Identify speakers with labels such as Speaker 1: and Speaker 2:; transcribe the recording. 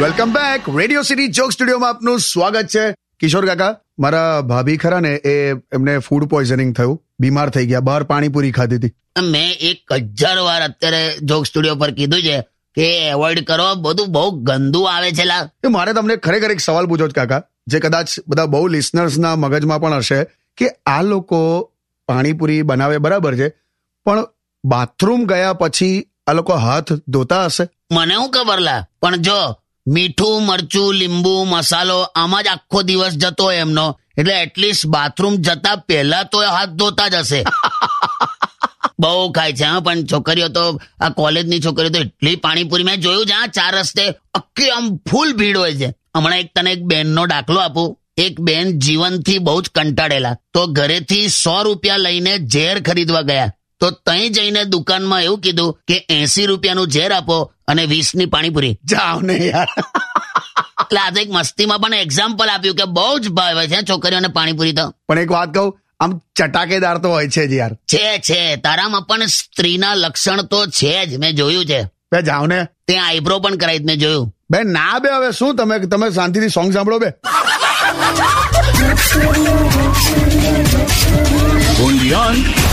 Speaker 1: Welcome back radio city joke સ્ટુડિયોમાં આપનું સ્વાગત છે. કિશોર કાકા મારા ભાભી ખરા ને એ એમને ફૂડ પોઈઝનિંગ થયું. બીમાર થઈ ગયા. બહાર પાણીપુરી ખાધી હતી.
Speaker 2: મેં એક હજાર વાર અત્યારે જોક સ્ટુડિયો પર કીધું છે કે એવોઇડ કરો. બધું બહુ ગંદુ આવે છે લા
Speaker 1: એ મારે તમને ખરેખર એક સવાલ પૂછો છે કાકા જે કદાચ બધા બહુ લિસનર્સના મગજમાં પણ હશે કે આ લોકો પાણીપુરી બનાવે બરાબર છે પણ બાથરૂમ ગયા પછી આ લોકો હાથ ધોતા હશે?
Speaker 2: મને હું ખબર લા. પણ જો મીઠું મરચું લીંબુ મસાલો આમાં જ આખો દિવસ જતો એમનો. એટલે એટલીસ્ટ બાથરૂમ જતા પહેલા તો હાથ ધોતા જ હશે. બહુ ખાય છે હા પણ છોકરીઓ તો આ કોલેજની છોકરીઓ તો એટલી પાણીપુરી. મેં જોયું છે હા ચાર રસ્તે અક્કી આમ ફૂલ ભીડ હોય છે. હમણાં એક તને એક બેનનો દાખલો આપું. એક બેન જીવનથી બહુ જ કંટાળેલા. તો ઘરેથી સો રૂપિયા લઈને ઝેર ખરીદવા ગયા. તો તઈ જઈને દુકાનમાં એવું કીધું કે એસી રૂપિયાનું ઝેર આપો અને વીસની પાણીપુરી.
Speaker 1: જાઓ ને યાર.
Speaker 2: એટલે આજે એક મસ્તીમાં પણ એક્ઝામ્પલ આપ્યું કે બહુ જ ભાવે છે છોકરીઓને પાણીપુરી તો.
Speaker 1: પણ એક વાત કહું આમ ચટાકેદાર તો હોય છે જ યાર.
Speaker 2: છે છે તારામાં પણ સ્ત્રીના લક્ષણ તો છે જ મેં જોયું છે.
Speaker 1: બે જાઓ ને.
Speaker 2: ત્યાં આઈબ્રો પણ કરાવી મેં જોયું.
Speaker 1: બે ના બે હવે શું તમે તમે શાંતિથી સોંગ સાંભળો બે.
Speaker 3: Only on